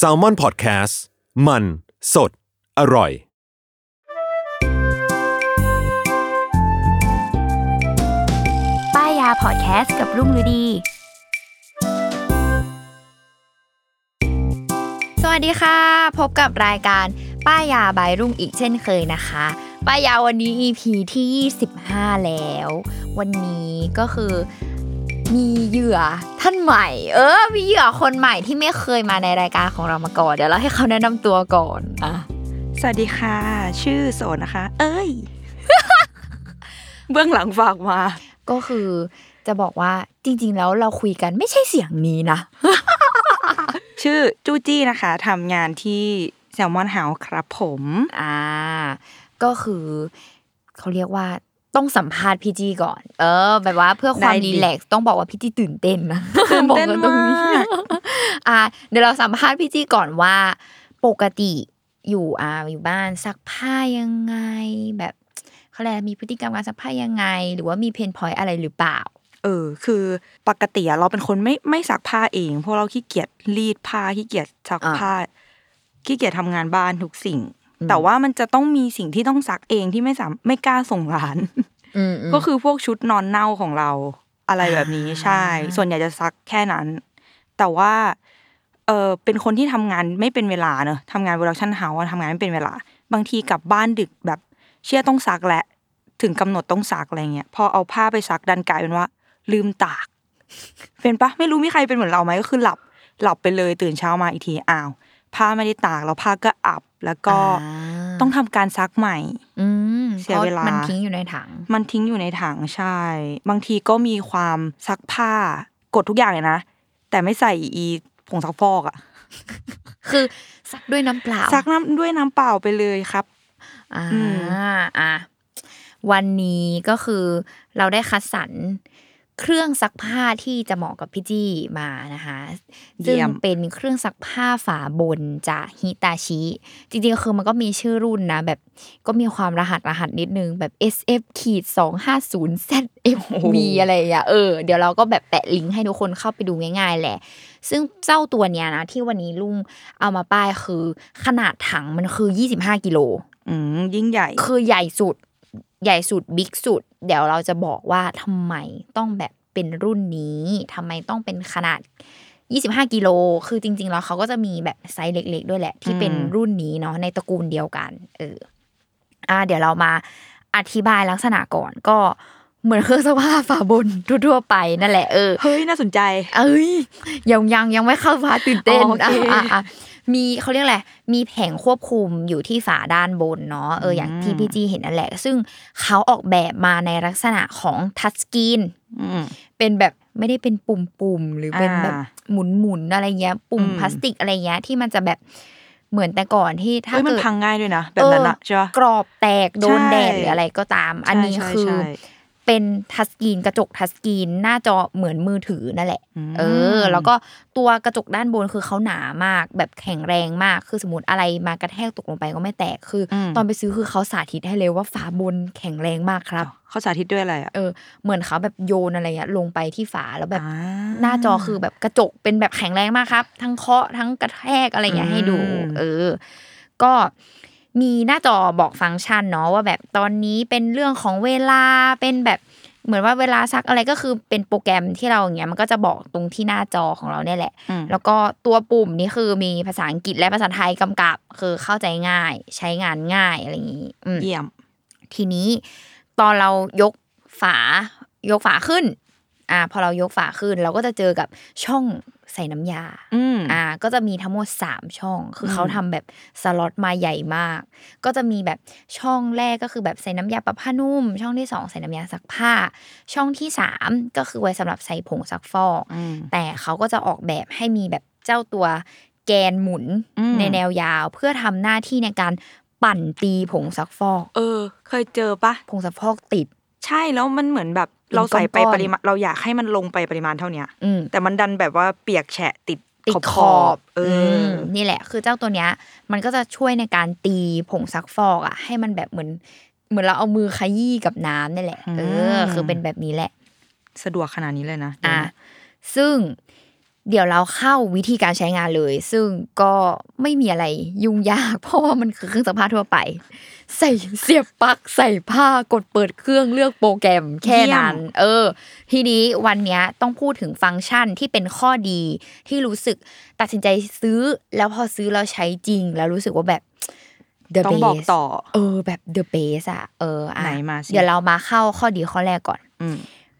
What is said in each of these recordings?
s a l m o n PODCAST มัน สด อร่อย ป้ายยาพอดแคสต์กับรุ่งฤดี สวัสดีค่ะ พบกับรายการป้ายยาบายรุ่งอีกเช่นเคยนะคะป้ายยาวันนี้ EP ที่ 25 แล้ว วันนี้ก็คือ มีเหยื่อท่านใหม่ เออ มีเหยื่อคนใหม่ที่ไม่เคยมาในรายการของเรามาก่อน เดี๋ยวเราให้เขาแนะนำตัวก่อนอะสวัสดีค่ะ ชื่อโสนนะคะ เอ้ย เบื้องหลังฝากมา ก็คือจะบอกว่าจริง ๆ แล้วเราคุยกันไม่ใช่เสียงนี้นะ ชื่อจูจี้นะคะทำงานที่แซลมอนเฮาส์ครับผม อ่า ก็คือเขาเรียกว่า ต้องสัมภาษณ์พี่จีก่อน เออ แบบว่าเพื่อความได้ดิ relax ต้องบอกว่าพี่จีตื่นเต้นนะตื่นเต้นบอกกัตรงมากอ่าเดี๋ยวเราสัมภาษณ์พี่จีก่อนว่า ปกติอยู่อ่าอยู่บ้านซักผ้ายังไง แบบเขาเรียกอะไรมีพฤติกรรมการซักผ้ายังไง หรือว่ามี pain point อะไรหรือเปล่า เออ คือปกติอะเราเป็นคนไม่ไม่ซักผ้าเองเพราะเราขี้เกียจรีดผ้าขี้เกียจซักอ่าผ้าขี้เกียจทำงานบ้านทุกสิ่ง แต่ว่ามันจะต้องมีสิ่งที่ต้องซักเองที่ไม่สามไม่กล้าส่งร้านอืมๆก็คือพวกชุดนอนเน่าของเรา อะไรแบบนี้อ่าใช่ ส่วนใหญ่จะซักแค่นั้น แต่ว่าเออเป็นคนที่ทำงานไม่เป็นเวลาเนอะทำงาน production house ทำงานไม่เป็นเวลา บางทีกลับบ้านดึกแบบ เสื้อต้องซักแหละ ถึงกำหนดต้องซักอะไรเงี้ยพอเอาผ้าไปซักดันกลายเป็นว่า ลืมตาก เป็นปะไม่รู้มีใครเป็นเหมือนเราไหมก็คือหลับ หลับไปเลยตื่นเช้ามาอีกทีอ้าวผ้าไม่ได้ตากแล้วผ้าก็อับ แล้วก็อ่าต้องทำการซักใหม่อืมเสียเวลาพระมันทิ้งอยู่ในถัง มันทิ้งอยู่ในถังใช่ บางทีก็มีความซักผ้ากดทุกอย่างเลยนะ แต่ไม่ใส่อีผงซักฟอกอะคือซักด้วยน้ำเปล่า ซักน้ำด้วยน้ำเปล่าไปเลยครับ อ่าอืมอะวันนี้ก็คือเราได้คัดสรร เครื่องซักผ้าที่จะเหมาะกับพี่จี้มานะคะซึ่งเป็นเครื่องซักผ้าฝาบนจากฮิตาชิจริงๆคือมันก็มีชื่อรุ่นนะ แบบก็มีความรหัสรหัสนิดนึงแบบ SF ขีดสองห้าศูนย์ ZFV อะไรอย่างเงี้ยเออเดี๋ยวเราก็แบบแปะลิงก์ให้ทุกคนเข้าไปดูง่ายๆแหละ ซึ่งเจ้าตัวเนี้ยนะ ที่วันนี้ลุงเอามาป้ายคือขนาดถังมันคือ 25กิโลอืมยิ่งใหญ่ คือใหญ่สุด ใหญ่สุดบิ๊กสุด เดี๋ยวเราจะบอกว่าทำไมต้องแบบเป็นรุ่นนี้ทำไมต้องเป็นขนาด 25 กิโล คือจริง ๆ แล้วเขาก็จะมีแบบไซส์เล็ก ๆ ด้วยแหละ ที่เป็นอืมรุ่นนี้เนาะในตระกูลเดียวกัน เอออ่าเดี๋ยวเรามาอธิบายลักษณะก่อนก็ เหมือนเครื่องซักผ้าฝาบนทั่วๆไปนั่นแหละเออเฮ้ยน่าสนใจ เอ้ยยังยังยังไม่เข้าฟ้าตื่นเต้นอ๋อโอเคอะอะอะมีเขาเรียกอะไร มีแผงควบคุมอยู่ที่ฝาด้านบนเนาะ เออ อย่างที่พี่จีเห็นนั่นแหละ ซึ่งเขาออกแบบมาในลักษณะของทัชสกรีนอืมเป็นแบบไม่ได้เป็นปุ่มๆ หรือเป็นแบบอ่าหมุนๆ อะไรเงี้ย ปุ่มอืมพลาสติกอะไรเงี้ยที่มันจะแบบเหมือนแต่ก่อนที่ถ้าเฮ้ยมันเกิดพังง่ายด้วยนะแบบนั้นอะเออใช่ปะกรอบแตกโดนใช่แดดหรืออะไรก็ตาม อันนี้ใช่คือใช่ เป็นทัชสกรีนกระจกทัชสกรีนหน้าจอเหมือนมือถือนั่นแหละอืมเออ แล้วก็ตัวกระจกด้านบนคือเขาหนามาก แบบแข็งแรงมาก คือสมมติอะไรมากระแทกตกลงไปก็ไม่แตก คืออมตอนไปซื้อคือเขาสาธิตให้เลยว่าฝาบนแข็งแรงมากครับเขาสาธิตด้วยอะไรอะเออเหมือนเขาแบบโยนอะไรเงี้ยลงไปที่ฝาแล้วแบบอ่าหน้าจอคือแบบกระจกเป็นแบบแข็งแรงมากครับ ทั้งเคาะทั้งกระแทกอะไรอย่างเงี้ยให้ดูอืมเออ ก็ มีหน้าจอบอกฟังก์ชันเนาะว่าแบบตอนนี้เป็นเรื่องของเวลาเป็นแบบเหมือนว่าเวลาซักอะไรก็คือเป็นโปรแกรมที่เราอย่างเงี้ยมันก็จะบอกตรงที่หน้าจอของเราเนี่ยแหละอืมแล้วก็ตัวปุ่มนี่คือมีภาษาอังกฤษและภาษาไทยกำกับ คือเข้าใจง่าย ใช้งานง่ายอะไรอย่างงี้อืมเยี่ยม ทีนี้ตอนเรายกฝายกฝาขึ้น อ่าพอเรายกฝาขึ้น เราก็จะเจอกับช่องใส่น้ำยาอืมอ่า ก็จะมีทั้งหมดสามช่อง คือเขาทำแบบสล็อตมาใหญ่มาก ก็จะมีแบบช่องแรกก็คือแบบใส่น้ำยาปรับผ้านุ่ม ช่องที่สองใส่น้ำยาซักผ้า ช่องที่สามก็คือไว้สำหรับใส่ผงซักฟอกอืมแต่เขาก็จะออกแบบให้มีแบบเจ้าตัวแกนหมุนอืมในแนวยาวเพื่อทำหน้าที่ในการปั่นตีผงซักฟอก เออ เคยเจอปะผงซักฟอกติด ใช่แล้วมันเหมือนแบบเป็นเราใส่ไปก้อนๆปริมาณเราอยากให้มันลงไปปริมาณเท่าเนี้ยอืมแต่มันดันแบบว่าเปียกแฉะติดติดขอบขขออบบเอออมนี่แหละ คือเจ้าตัวเนี้ย มันก็จะช่วยในการตีผงซักฟอกอะ ให้มันแบบเหมือน เหมือนเราเอามือขยี้กับน้ำนี่แหละ เออ คือเป็นแบบนี้แหละ สะดวกขนาดนี้เลยนะอะซึ่งเดี๋ยวเราเข้าวิธีการใช้งานเลย ซึ่งก็ไม่มีอะไรยุ่งยาก เพราะว่ามันคือเครื่องซักผ้าทั่วไป ใส่เสียบปลั๊กใส่ผ้ากดเปิดเครื่องเลือกโปรแกรมแค่นั้น เออ ทีนี้วันเนี้ยต้องพูดถึงฟังก์ชันที่เป็นข้อดีที่รู้สึกตัดสินใจซื้อ แล้วพอซื้อแล้วใช้จริง แล้วรู้สึกว่าแบบ the ต้องบอก best ต่อ เออ แบบ the best อะเอออะไหนมาสิเดี๋ยวเรามาเข้าข้อดีข้อแรกก่อนอืม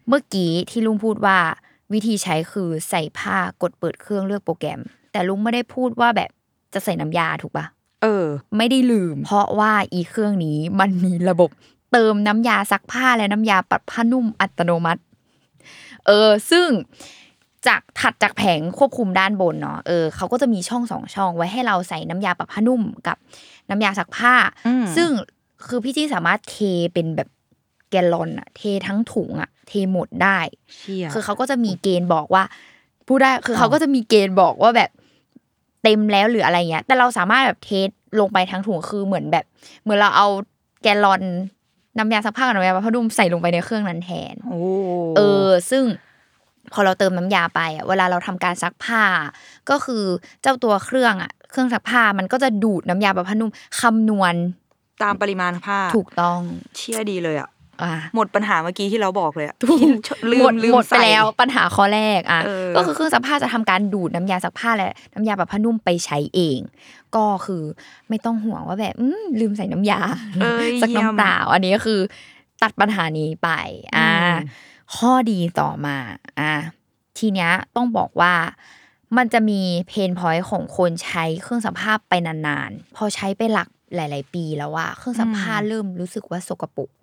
เมื่อกี้ที่ลุงพูดว่าวิธีใช้คือใส่ผ้ากดเปิดเครื่องเลือกโปรแกรม แต่ลุงไม่ได้พูดว่าแบบจะใส่น้ำยาถูกปะ เออ ไม่ได้ลืม เพราะว่าอีเครื่องนี้มันมีระบบเติมน้ำยาซักผ้าและน้ำยาปัดผ้านุ่มอัตโนมัติ เออ ซึ่งจากถัดจากแผงควบคุมด้านบนเนาะ เออเขาก็จะมีช่องสองช่องไว้ให้เราใส่น้ำยาปรับผ้านุ่มกับน้ำยาซักผ้าอืมซึ่งคือพี่จี้สามารถเทเป็นแบบแกลลอนอะเททั้งถุงอะเทหมดได้เชี่ยคือเขาก็จะมีเกณฑ์บอกว่าพูดได้ คือเขาก็จะมีเกณฑ์บอกว่าแบบ เต็มแล้วหรืออะไรเงี้ย แต่เราสามารถแบบเทสลงไปทั้งถุงคือเหมือนแบบ เหมือนเราเอาแกลลอนน้ำยาซักผ้ากับน้ำยาปรับผ้านุ่มใส่ลงไปในเครื่องนั้นแทนโอ้เออ ซึ่งพอเราเติมน้ำยาไปอะเวลาเราทำการซักผ้า ก็คือเจ้าตัวเครื่องอะ เครื่องซักผ้ามันก็จะดูดน้ำยาแบบผ้านุ่มคำนวณตามปริมาณผ้า ถูกต้อง เชี่ยดีเลยอะอะ หมดปัญหาเมื่อกี้ที่เราบอกเลยอะถูกลืหมมดลืมหมดไปใส่แล้วปัญหาข้อแรกอะเออก็คือเครื่องซักผ้าจะทำการดูดน้ำยาซักผ้าและน้ำยาแบบผ้านุ่มไปใช้เอง ก็คือไม่ต้องห่วงว่าแบบอืมลืมใส่น้ำยาเอ้ยสักเยี่ยมน้ำเปล่าอันนี้ก็คือ ตัดปัญหานี้ไป อ่าอืมข้อดีต่อมา อ่าทีเนี้ยต้องบอกว่ามันจะมีเพนพอยต์ของคนใช้เครื่องซักผ้าไปนานๆ พอใช้ไปหลักหลาย ๆ ปีแล้วว่าเครื่องซักผ้าเริ่มรู้สึกว่าสกปรกอืม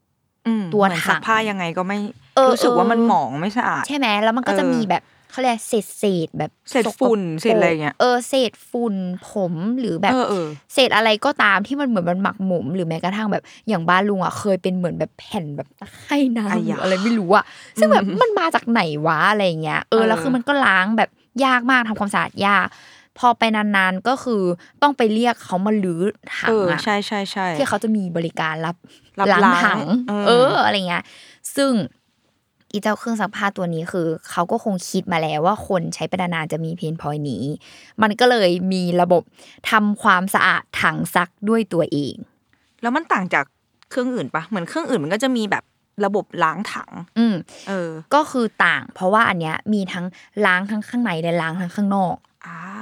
ตัวเหมือนซัถักงผ้ายังไงก็ไม่เออรู้สึกว่ามันเออหมองไม่สะอาด ใช่ไหมแล้วมันก็จะเออมีแบบเขาเรียกเศษเศษๆแบบเศษฝุ่นสกปกเศษอะไรอย่างเงี้ยเออเศษฝุ่นผมหรือแบบเออเออเศษอะไรก็ตามที่มันเหมือนมันหมักหมมหรือแม้กระทั่งแบบอย่างบ้านลุงอะเคยเป็นเหมือนแบบแผ่นแบบตะไคร่น้ำอะหรืยะออะไรไม่รู้อะซึ่งแบบมันมาจากไหนวะอะไรอย่างเงี้ยเออเออแล้วคือมันก็ล้างแบบยากมากทำความสะอาดยาก พอไปนานๆก็คือต้องไปเรียกเขามาลื้อถัเองออะใช่ใช่ใช่ที่เขาจะมีบริการรับรับล้างล้างถังเออเอออะไรเงี้ย ซึ่งอีเจ้าเครื่องซักผ้าตัวนี้คือ เขาก็คงคิดมาแล้วว่าคนใช้ไปนานๆจะมีเพนพอยนี้ มันก็เลยมีระบบทำความสะอาดถังซักด้วยตัวเอง แล้วมันต่างจากเครื่องอื่นปะเหมือนเครื่องอื่นมันก็จะมีแบบระบบล้างถัง อืมเออ ก็คือต่าง เพราะว่าอันเนี้ยมีทั้งล้างทั้งข้างในและล้างทั้งข้างนอกอ่า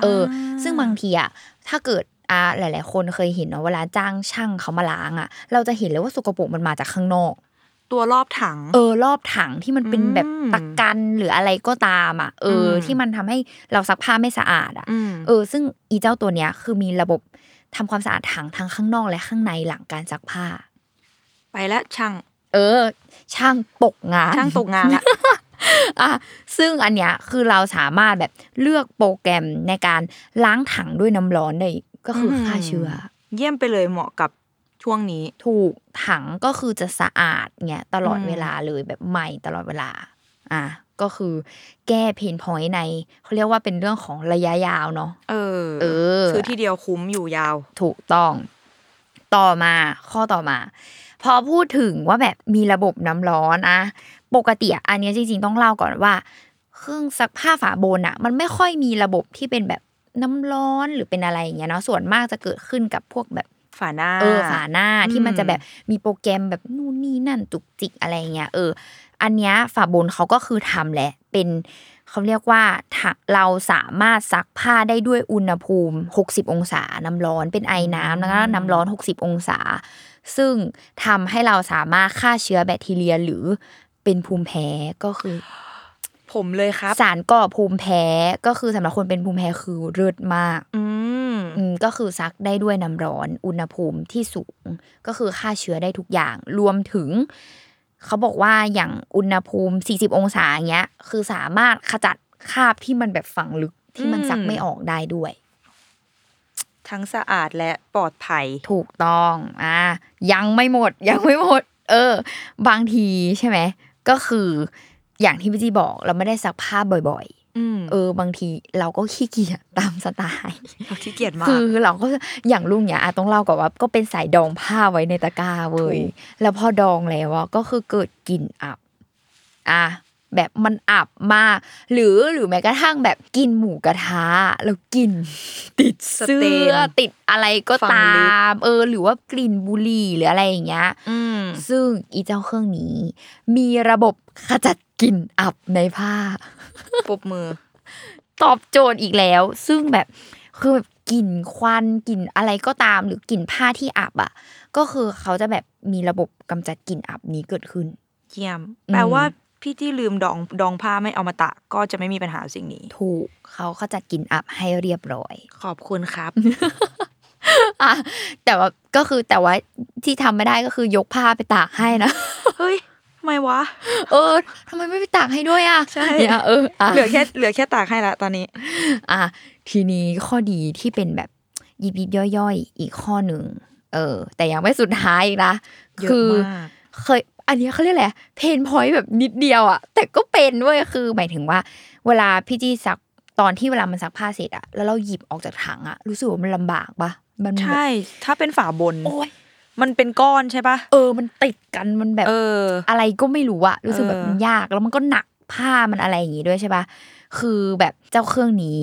เออ ซึ่งบางทีอะถ้าเกิดอ่าหลาย ๆ คนเคยเห็นเนาะเวลาจ้างช่างเขามาล้างอะเราจะเห็นเลยว่าสกปรกมันมาจากข้างนอก ตัวรอบถัง เออ รอบถังที่มันเป็นแบบอืมตะกันหรืออะไรก็ตามอะ เอออมที่มันทำให้เราซักผ้าไม่สะอาดอะอืมเออ ซึ่งอีเจ้าตัวเนี้ยคือมีระบบทำความสะอาดถังทั้งข้างนอกและข้างในหลังการซักผ้า ไปแล้วช่าง เออ ช่างตกงาน ช่างตกงานละ อะซึ่งอันเนี้ยคือเราสามารถแบบเลือกโปรแกรมในการล้างถังด้วยน้ำร้อนได้ก็คืออมฆ่าเชื้อ เยี่ยมไปเลยเหมาะกับช่วงนี้ ถูกถังก็คือจะสะอาดเงี้ยตลอดอืมเวลาเลยแบบใหม่ตลอดเวลา อะก็คือแก้เพนพอยต์ในเขาเรียกว่าเป็นเรื่องของระยะยาวเนาะเออ เออซื้อทีเดียวคุ้มอยู่ยาว ถูกต้อง ต่อมาข้อต่อมา พอพูดถึงว่าแบบมีระบบน้ำร้อนอะปกติอะอันเนี้ยจริงๆต้องเล่าก่อนว่า เครื่องซักผ้าฝาบนอะมันไม่ค่อยมีระบบที่เป็นแบบน้ำร้อนหรือเป็นอะไรอย่างเงี้ยเนาะส่วนมากจะเกิดขึ้นกับพวกแบบฝาหน้าเออฝาหน้าที่มันอืมจะแบบมีโปรแกรมแบบนู่นนี่นั่นจุกจิกอะไรเงี้ยเออ อันเนี้ยฝาบนเขาก็คือทำแหละ เป็นเขาเรียกว่าถ้าเราสามารถซักผ้าได้ด้วยอุณหภูมิ 60 องศา น้ำร้อนเป็นไอน้ำแล้วก็น้ำร้อน 60 องศา ซึ่งทำให้เราสามารถฆ่าเชื้อแบคทีเรียหรือเป็นภูมิแพ้ก็คือ ผมเลยครับ สารก่อภูมิแพ้ก็คือสำหรับคนเป็นภูมิแพ้คือเลิศมาก อืมอืมก็คือซักได้ด้วยน้ำร้อน อุณหภูมิที่สูง ก็คือฆ่าเชื้อได้ทุกอย่าง รวมถึง เขาบอกว่าอย่างอุณหภูมิ 40 องศาอย่างเงี้ย คือสามารถขจัดคราบที่มันแบบฝังลึกที่มันซักไม่ออกได้ด้วย ทั้งสะอาดและปลอดภัย ถูกต้องอ่ายังไม่หมดยังไม่หมด เออ บางทีใช่ไหมก็คืออย่างที่พี่จีบอกเราไม่ได้ซักผ้าบ่อยอืมๆเออ บางทีเราก็ขี้เกียจตามสไตล์ขี้เกียจมากคือเราก็อย่างลุงเนี่ยอะต้องเล่าก่อนว่า ก็เป็นสายดองผ้าไว้ในตะกร้าเว้ยถูกแล้วพอดองแล้วอะก็คือเกิดกลิ่นอับ อะ แบบมันอับมาก หรือหรือแม้กระทั่งแบบกินหมูกระทะแล้วกลิ่นติดเสื้สเตนอติดอะไรก็ฝังตาลึกมเออ หรือว่ากลิ่นบุหรี่หรืออะไรอย่างเงี้ยอืมซึ่งอีเจ้าเครื่องนี้ มีระบบขจัดกลิ่นอับในผ้าปรบมือ ตอบโจทย์อีกแล้ว ซึ่งแบบคือแบบกลิ่นควันกลิ่นอะไรก็ตาม หรือกลิ่นผ้าที่อับอะ ก็คือเขาจะแบบมีระบบกำจัดกลิ่นอับนี้เกิดขึ้น เยี่ยมอืมแปลว่า พี่ที่ลืมดองดองผ้าไม่เอามาตากก็จะไม่มีปัญหาสิ่งนี้ ถูกเขาขจัดกลิ่นอับให้เรียบร้อย ขอบคุณครับอะแต่ว่าก็คือแต่ว่าที่ทำไม่ได้ก็คือยกผ้าไปตากให้นะเฮ้ยทำไมวะ เออทำไมไม่ไปตากให้ด้วยอะใช่เนี่ยเอออะเหลือแค่เหลือแค่ตากให้ละตอนนี้ อะทีนี้ข้อดีที่เป็นแบบยิบยิบย่อยๆ อีกข้อหนึ่งเออ แต่ยังไม่สุดท้ายอีกนะเยอะคือมากเคย อันนี้เขาเรียกอะไรเพนพอยต์แบบนิดเดียวอะแต่ก็เป็นด้วยคือหมายถึงว่า เวลาพี่จี้ซักตอนที่เวลามันซักผ้าเสร็จอะแล้วเราหยิบออกจากถังอะรู้สึกว่ามันลำบากปะมันแบบใช่ ถ้าเป็นฝาบนโอ้ยมันเป็นก้อนใช่ปะเออ มันติดกันมันแบบเออ อะไรก็ไม่รู้อะรู้สึกแบบเออมันยากแล้วมันก็หนักผ้ามันอะไรอย่างงี้ด้วยใช่ปะคือแบบเจ้าเครื่องนี้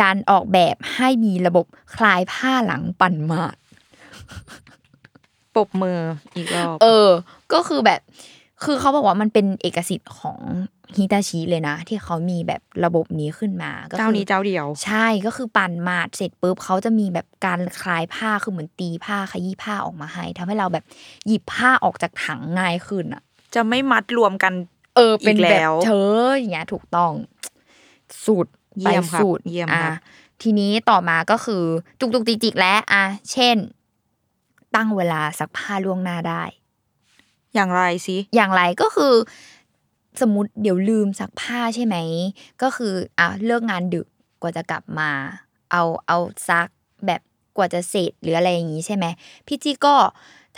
ดันออกแบบให้มีระบบคลายผ้าหลังปั่นมาดปร บมืออีกรอบเออ ก็คือแบบ คือเขาบอกว่ามันเป็นเอกสิทธิ์ของฮิตาชิเลยนะ ที่เขามีแบบระบบนี้ขึ้นมาก็คือเจ้านี้เจ้าเดียว ใช่ก็คือปั่นมาดเสร็จปุ๊บเขาจะมีแบบการคลายผ้าคือเหมือนตีผ้าขยี้ผ้าออกมาให้ทำให้เราแบบหยิบผ้าออกจากถังง่ายขึ้นอะจะไม่มัดรวมกัน เออเป็นอีกแบแล้บวเธออย่างเงี้ยถูกต้อง สูตรเยี่ยมครับสูตรเยี่ยมอะครับทีนี้ต่อมาก็คือจุกจุกจิกจิกแล้วอะเช่น ตั้งเวลาซักผ้าล่วงหน้าได้ อย่างไรสิ อย่างไรก็คือ สมมติเดี๋ยวลืมซักผ้าใช่ไหม ก็คืออะเลิกงานดึกกว่าจะกลับมา เอาเอาซักแบบกว่าจะเสร็จหรืออะไรอย่างงี้ใช่ไหมพี่จี้ก็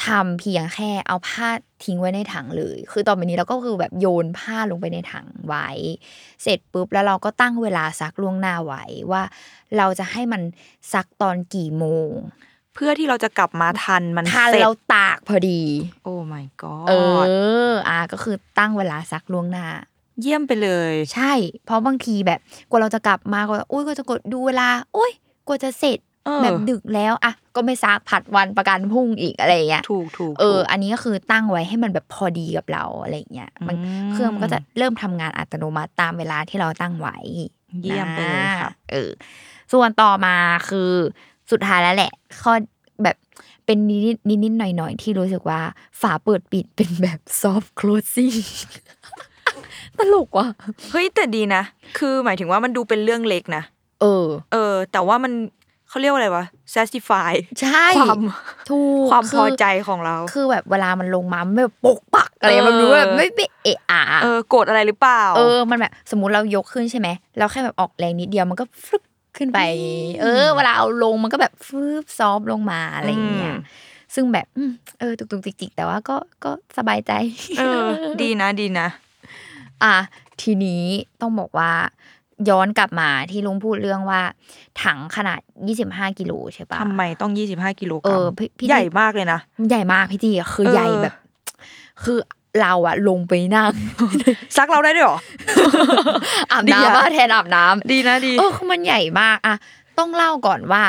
ทำเพียงแค่เอาผ้าทิ้งไว้ในถังเลย คือตอนนี้เราก็คือแบบโยนผ้าลงไปในถังไว้ เสร็จปุ๊บแล้วเราก็ตั้งเวลาซักล่วงหน้าไว้ว่า เราจะให้มันซักตอนกี่โมง เพื่อที่เราจะกลับมาทันมันทันเสร็จเราตากพอดี โอ้ my god เอออะก็คือตั้งเวลาซักล่วงหน้า เยี่ยมไปเลย ใช่ เพราะบางทีแบบกว่าเราจะกลับมาก็อุ้ยก็จะกดดูเวลาอุ้ยกว่าจะเสร็จเออแบบดึกแล้วอะก็ไม่ซักผัดวันประกันพรุ่งอีกอะไรอย่างเงี้ยถูกถูกเออถูกอันนี้ก็คือตั้งไว้ให้มันแบบพอดีกับเราอะไรอย่างเงี้ยมันอืมเครื่องมันก็จะเริ่มทำงานอัตโนมัติตามเวลาที่เราตั้งไว้ เยี่ยมไปเลยครับนะเออส่วนต่อมาคือ สุดท้ายแล้วแหละ ข้อแบบเป็นนิดนิดนิดๆหน่อยหน่อยๆที่รู้สึกว่า ฝาเปิดปิดเป็นแบบ soft closing ตลกว่ะเฮ้ยแต่ดีนะ คือหมายถึงว่ามันดูเป็นเรื่องเล็กนะเออ เออ แต่ว่ามันเขาเรียกว่าอะไรวะ satisfy ใช่ความถูกความพอใจคือของเรา คือแบบเวลามันลงมามันแบบปกปักอะไรเออมันดูแบบไม่ไม่เอะอะเออโกรธอะไรหรือเปล่า เออมันแบบสมมุติเรายกขึ้นใช่ไหมเราแค่แบบออกแรงนิดเดียวมันก็ฟึบ ขึ้นไป เออ เวลาเอาลงมันก็แบบฟึบซอฟต์ลงมาอะไรอย่างเงี้ยอืมซึ่งแบบอืมเออ ตุกตุกจิกจิกแต่ว่าก็ก็สบายใจเออดีนะดีนะ อะทีนี้ต้องบอกว่า ย้อนกลับมาที่ลุงพูดเรื่องว่า ถังขนาด 25 กิโลใช่ปะทำไมต้องยี่สิบห้ากิโลกเอรัมอพี่พี่ใหญ่มากเลยนะ ใหญ่มากพี่จีคือเออใหญ่แบบ คือ เราอะลงไปนั่ง ซักเราได้ด้วยเหรออาบดีอะน้ำว่าแทนอาบน้ำดีนะดีเออคือมันใหญ่มากอะต้องเล่าก่อนว่า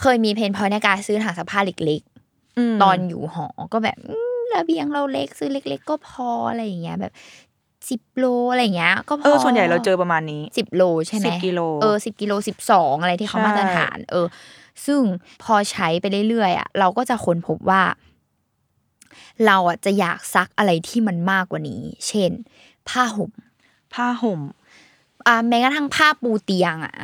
เคยมีเพนพอยในการซื้อถังซักผ้าเล็กมๆตอนอยู่หอก็แบบอืมระเบียงเราเล็กซื้อเล็ก ๆ ก็พออะไรอย่างเงี้ยแบบสิบโลอะไรอย่างเงี้ยก็พอเออส่วนใหญ่เราเจอประมาณนี้สิบโลใช่ไหม10กิโลเออสิบกิโลสิบสองอะไรที่เขาใช่มาตรฐาน เออ ซึ่งพอใช้ไปเรื่อยๆอะเราก็จะค้นพบว่า เราอะจะอยากซักอะไรที่มันมากกว่านี้ เช่น ผ้าห่ม ผ้าห่มอ่าแม้กระทั่งผ้าปูเตียงอะ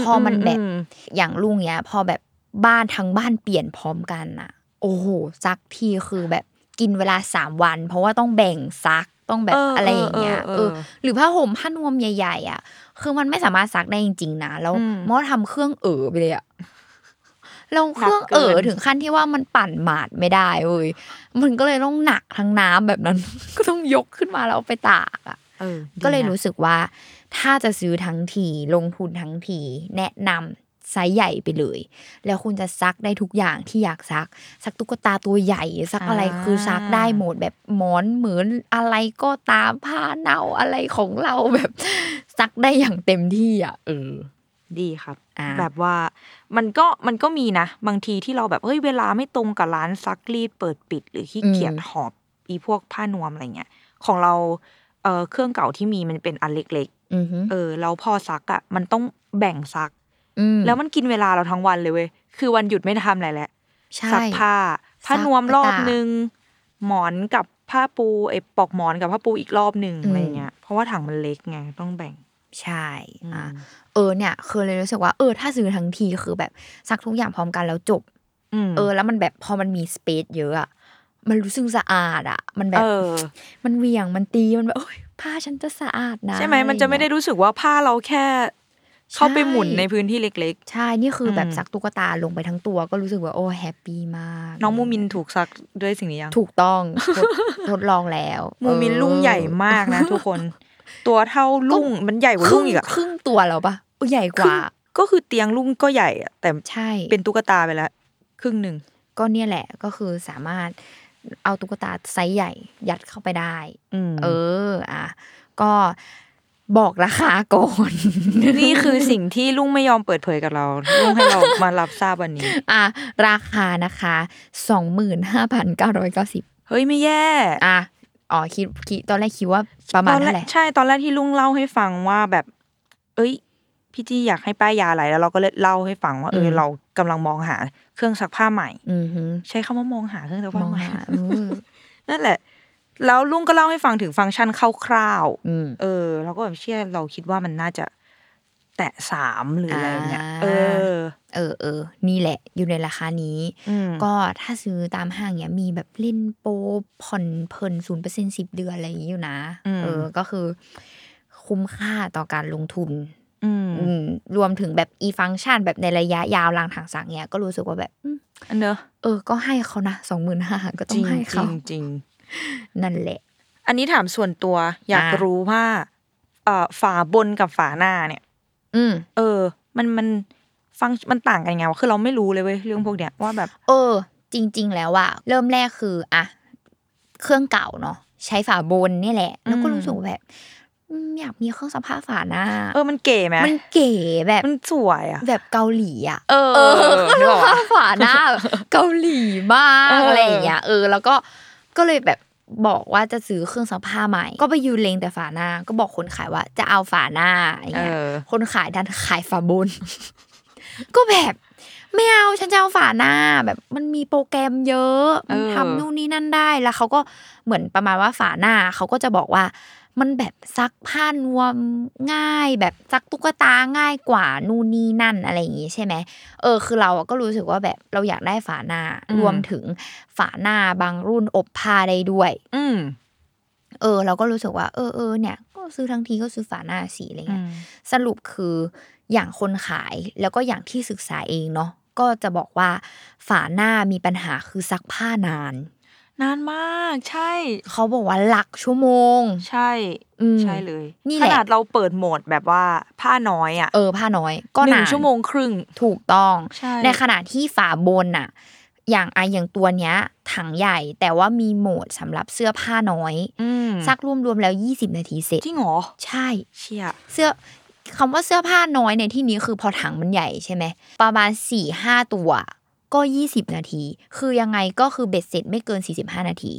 พอมันแบบมอย่างลุงเนี้ย พอแบบบ้านทั้งบ้านเปลี่ยนพร้อมกันอะ โอ้โหซักทีคือแบบกินเวลาสามวัน เพราะว่าต้องแบ่งซักต้องแบบเออออะไรอย่างเงี้ยเออเอเอออหรือผ้าห่มผ้านวมใหญ่ ๆ อะ คือมันไม่สามารถซักได้จริงๆนะแล้วอืมมอทำเครื่องเอ๋อไปเลยอะ เราเครื่องเอ๋อหนักเกินถึงขั้นที่ว่ามันปั่นหมาดไม่ได้เว้ยมันก็เลยต้องหนักทั้งน้ำแบบนั้น ก็ต้องยกขึ้นมาแล้วเอาไปตากอะเออดีก็เลยนะรู้สึกว่า ถ้าจะซื้อทั้งทีลงทุนทั้งทีแนะนำไซส์ใหญ่ไปเลย แล้วคุณจะซักได้ทุกอย่างที่อยากซัก ซักตุ๊กตาตัวใหญ่ซักอะไรคือซักได้หมดแบบหมอนเหมือนอะไรก็ตามผ้าเน่าอะไรของเราแบบ ซักได้อย่างเต็มที่อะเออ ดีครับ อ่า แบบว่ามันก็มันก็มีนะ บางทีที่เราแบบเฮ้ยเวลาไม่ตรงกับร้านซักรีดเปิดปิด หรือขี้เกียจหอบอีพวกผ้านวมอะไรเงี้ยของเราเออเครื่องเก่าที่มีมันเป็นอันเล็ก อือฮึๆเออแล้วพอซักอะมันต้องแบ่งซัก อืมแล้วมันกินเวลาเราทั้งวันเลยเว้ยคือวันหยุดไม่ได้ทำอะไรแหละใช่ ซักผ้าผ้าซักนวมรอบไปตากนึง หมอนกับผ้าปูไอ้ปลอกหมอนกับผ้าปูอีกรอบหนึ่งอืม อะไรเงี้ยเพราะว่าถังมันเล็กไงต้องแบ่ง ใช่อะอืมเออเนี่ยคือเลยรู้สึกว่าเออถ้าซื้อทั้งทีคือแบบซักทุกอย่างพร้อมกันแล้วจบมเออ แล้วมันแบบพอมันมี space เยอะอะมันรู้สึกสะอาดอะมันแบบเออมันเหวี่ยงมันตีมันแบบโอ้ยผ้าฉันจะสะอาดนะ ใช่ไหมมันจะไม่ได้อะไรเงี้ยรู้สึกว่าผ้าเราแค่เข้าไปหมุนใช่ในพื้นที่เล็กใช่ นี่คือแบบอืมซักตุ๊กตาลงไปทั้งตัวก็รู้สึกว่าโอ้ happy มากๆน้องมูมินถูกซักด้วยสิ่งนี้ยัง ถูกต้องทดทดลองแล้ว มูมินเออลุงใหญ่มากนะทุกคน ตัวเท่าลุงมันใหญ่กว่าคลุรึ่งงอีกอะครึ่งตัวแล้วปะเออใหญ่กว่า ก็คือเตียงลุงก็ใหญ่อะแต่ใช่เป็นตุ๊กตาไปแล้วครึ่งหนึ่งก็เนี่ยแหละก็คือสามารถเอาตุ๊กตาไซส์ใหญ่ยัดเข้าไปได้อืมเออ อะก็บอกราคาก่อนนี่คือสิ่งที่ลุงไม่ยอมเปิดเผยกับเราลุงให้เรามารับทราบวันนี้ อะราคานะคะสองหมื่นห้าพันเก้าร้อยเก้าสิบเฮ้ยไม่แย่ อะ อ๋อคิดคิดตอนแรกคิดว่าประมาณตอนแรเท่ากไหร่ใช่ตอนแรกที่ลุงเล่าให้ฟังว่าแบบ เอ้ย พี่จี้อยากให้ป้ายยาอะไรแล้วเราก็เลยเล่าให้ฟังว่าเออเรากำลังมองหาเครื่องซักผ้าใหม่อือหือใช้คำว่ามองหาเครื่องซักมผ้าองใหม่หาเออนั่นแหละ แล้วลุงก็เล่าให้ฟังถึงฟังก์ชันคร่าวอืมๆเออ เราก็แบบเชื่อเราคิดว่ามันน่าจะ แตะสามหรืออะไรเนี่ยอ่าเออ เออเออนี่แหละ อยู่ในราคานี้อืมก็ถ้าซื้อตามห้างเนี้ยมีแบบเล่นโปรผ่อนเพลินศูนย์เปอร์เซ็นสิบเดือนอะไรอย่างนี้อยู่นะอืมเออ ก็คือ คุ้มค่าต่อการลงทุนอืมอืมรวมถึงแบบอีฟังก์ชันแบบในระยะยาวลางทางสังเนี้ยก็รู้สึกว่าแบบอืมอันเนอะเออ ก็ให้เขานะสองหมื่นห้าก็ต้จอริงงให้จริเขางจริงนั่นแหละ อันนี้ถามส่วนตัว อยากอ่ารู้ว่าเอ่อฝาบนกับฝาหน้าเนี่ยอืม เออ มันมันฟังมันต่างกันยังไงวะคือเราไม่รู้เลยเว้ยเรื่องพวกเนี้ยว่าแบบ เออ จริง ๆ แล้วอะเริ่มแรกคืออะเครื่องเก่าเนาะใช้ฝาบนนี่แหละ แล้วก็อืมรู้สึกว่าแบบอืมอยากมีเครื่องซักผ้าฝาหน้า เออมันเก๋ไหมมันเก๋แบบมันสวยอะแบบเกาหลีอะเออเออนึกออกปะฝาหน้าแบบเกาหลีมากเออออะไรอย่างเงี้ยเออ แล้วก็ก็เลยแบบ บอกว่าจะซื้อเครื่องซักผ้าใหม่ ก็ไปยืนเลงแต่ฝาหน้า ก็บอกคนขายว่า จะเอาฝาหน้าอย่างเอเงี้ยอคนขายดันขายฝาบน ก็แบบไม่เอาฉันจะเอาฝาหน้าแบบมันมีโปรแกรมเยอะมันเออทำนู่นนี่นั่นได้แล้วเขาก็เหมือนประมาณว่าฝาหน้าเขาก็จะบอกว่า มันแบบซักผ้านวมง่าย แบบซักตุ๊กตาง่ายกว่านู่นนี่นั่นอะไรอย่างงี้ใช่ไหมเออคือเราอะก็รู้สึกว่าแบบเราอยากได้ฝาหน้าอืมรวมถึงฝาหน้าบางรุ่นอบผ้าได้ด้วย อืมเออ เราก็รู้สึกว่า เออเออเนี่ย ก็ซื้อทั้งทีก็ซื้อฝาหน้าสีอะไรอืเงี้ยมสรุปคืออย่างคนขายแล้วก็อย่างที่ศึกษาเองเนาะก็จะบอกว่าฝาหน้ามีปัญหาคือซักผ้านาน นานมาก ใช่ เขาบอกว่าหลักชั่วโมง ใช่อืมใช่เลยนี่แหขละนาดเราเปิดโหมดแบบว่าผ้าน้อยอะเออผ้าน้อย ก็หนึ่นางนชั่วโมงครึ่งถูกต้องใช่ในขณะที่ฝาบนน่ะ อย่างไอะอย่างตัวเนี้ย ถังใหญ่แต่ว่ามีโหมดสำหรับเสื้อผ้าน้อยอืมซักรวมๆแล้ว20นาทีเสร็จจริงเหรอใช่ เชี่ยเสื้อคำว่าเสื้อผ้าน้อยในที่นี้คือพอถังมันใหญ่ใช่ไหมประมาณสี่ห้าตัว ก็ยี่สิบนาที คือยังไงก็คือเบ็ดเสร็จไม่เกินสี่สิบห้านาที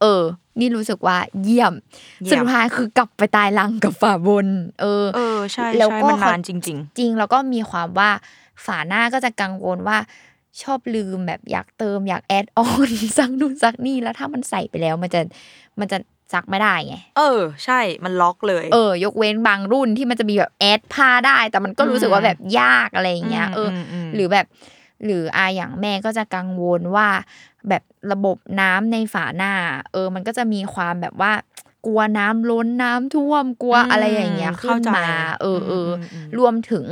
เออ นี่รู้สึกว่าเยี่ยมเยี่ยม สุดท้ายคือกลับไปตายรังกับฝาบน เออ เออ ใช่แล้วใช่ก็มันนานจริงจริง แล้วก็มีความว่าฝาหน้าก็จะกังวลว่าชอบลืมแบบอยากเติมอยาก add on ซักนู่นซักนี่แล้วถ้ามันใส่ไปแล้วมันจะมันจะซักไม่ได้ไงๆเออ ใช่ มันล็อกเลย เออ ยกเว้นบางรุ่นที่มันจะมีแบบ add ผ้าได้ แต่มันก็รู้สึกว่าแบบยากอะไรอย่างเงี้ยอืมเอออมอืมหรือแบบ หรืออาอย่างแม่ก็จะกังวลว่า แบบระบบน้ำในฝาหน้า เออ มันก็จะมีความแบบว่ากลัวน้ำล้นน้ำท่วมกลัวอะไรอย่างเงี้ยขึ้เข้านใจมา เออเอออมอืมรวมถึง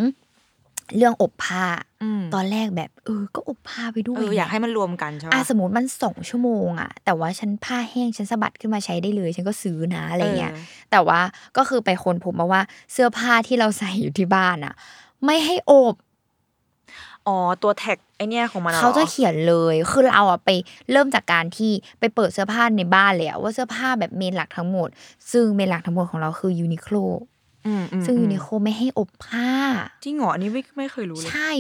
เรื่องอบผ้าอืมตอนแรกแบบ เออ ก็อบผ้าไปด้วยเอออยากให้มันรวมกันใช่อะปะสมมติมันสองชั่วโมงอะแต่ว่าฉันผ้าแห้งฉันสะบัดขึ้นมาใช้ได้เลย ฉันก็ซื้อนะอะไรเงี้ยเออแต่ว่าก็คือไปคนพบมาว่าเสื้อผ้าที่เราใส่อยู่ที่บ้านอะไม่ให้อบ อ๋อตัวแท็กไอเนี้ยของมันหรอเขาจะเขียนเลยคือเราอะไปเริ่มจากการที่ไปเปิดเสื้อผ้าในบ้านเลยอะว่าเสื้อผ้าแบบเมนหลักทั้งหมด ซึ่งเมนหลักทั้งหมดของเราคือยูนิโคลอืมอืมซึ่งอืมยูนิโคลไม่ให้อบผ้าจริงเหรออันนี้ไม่ไม่เคยรู้เลยใช่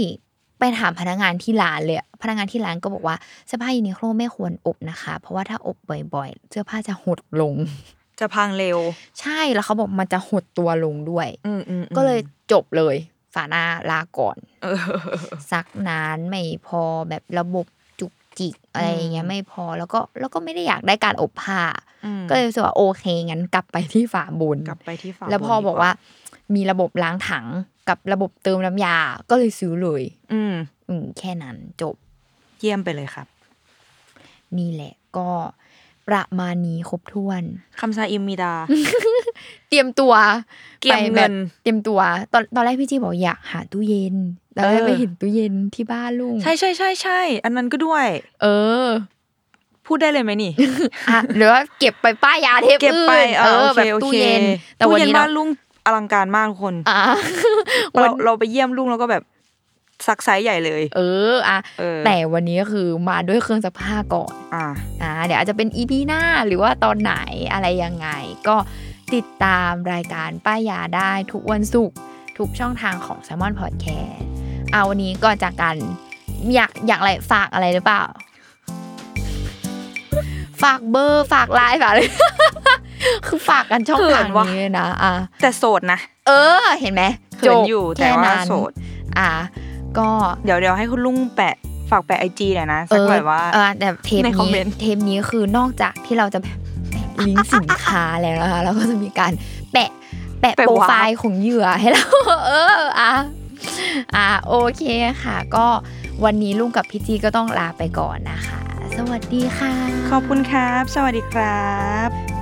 ไปถามพนักงานที่ร้านเลยอะพนักงานที่ร้านก็บอกว่าเสื้อผ้ายูนิโคลไม่ควรอบนะคะ เพราะว่าถ้าอบบ่อยๆ เสื้อผ้าจะหดลง จะพังเร็ว ใช่แล้วเขาบอกมันจะหดตัวลงด้วยอืมอืมอืมก็เลยจบเลย ฝาหน้าลาก่อนเออซักนานไม่พอแบบระบบจุกจิกอะไรอย่างเงี้ยไม่พอแล้วก็แล้วก็ไม่ได้อยากได้การอบผ้าอืมก็เลยรู้สึกว่าโอเคงั้นกลับไปที่ฝาบนกลับไปที่ฝาแล้วพอบนดีบอกว่า มีระบบล้างถังกับระบบเติมน้ำยาก็เลยซื้อเลย อืมอืมแค่นั้นจบ เยี่ยมไปเลยครับ นี่แหละก็ ประมาณนี้ครบถ้วนคำซาอิมมีดา เตรียมตัวเก็บไปเงินเตรียมตัว ตอนตอนแรกพี่จีบอกอยากหาตู้เย็นแล้วเออไปเห็นตู้เย็นที่บ้านลุงใช่ใช่ใช่ใช่อันนั้นก็ด้วย เออ พูดได้เลยไหมนี่อะหรือว่าเก็บไปป้ายยาเทปเก็บไปอื่นเออโอแบเคบโอตู้เคเย็นแต่ตู้วันเย็นนี้บ้าเรานลุงอลังการมากทุกคนอะเราเราไปเยี่ยมลุงแล้วก็แบบ ซักไซส์ใหญ่เลย เอออะเออแต่วันนี้ก็คือมาด้วยเครื่องซักผ้าก่อนอ่าอ่าเดี๋ยวอาจจะเป็นอีพีหน้าหรือว่าตอนไหนอะไรยังไง ก็ติดตามรายการป้ายยาได้ทุกวันศุกร์ทุกช่องทางของ s ซ m o n Podcast เอาวันนี้ก่อนจากกันอยากอยากอะไรฝากอะไรหรือเปล่า ฝากเบอร์ฝากไลน์ฝากอะไรคือฝากกันช่องเขิทานงวะนี้เลยนะอะแต่โสดนะ เออ เห็นไหมเขินอยู่แต่ว่าค่นั้นโสด อะ ก็เดี๋ยวเดี๋ยวให้คุณลุงแปะฝากแปะไอจีหน่อยนะเอสักอหน่อยว่าเออแต่เทปในคอมนี้เมนต์เทปนี้คือนอกจากที่เราจะแปะลิงก์สินค้าแล้วนะคะเราก็จะมีการแปะแปะแปะโปรวาร์ปไฟล์ของเหยื่อให้เราเอออะอะโอเคค่ะ ก็วันนี้ลุงกับพี่จีก็ต้องลาไปก่อนนะคะ สวัสดีค่ะ ขอบคุณครับ สวัสดีครับ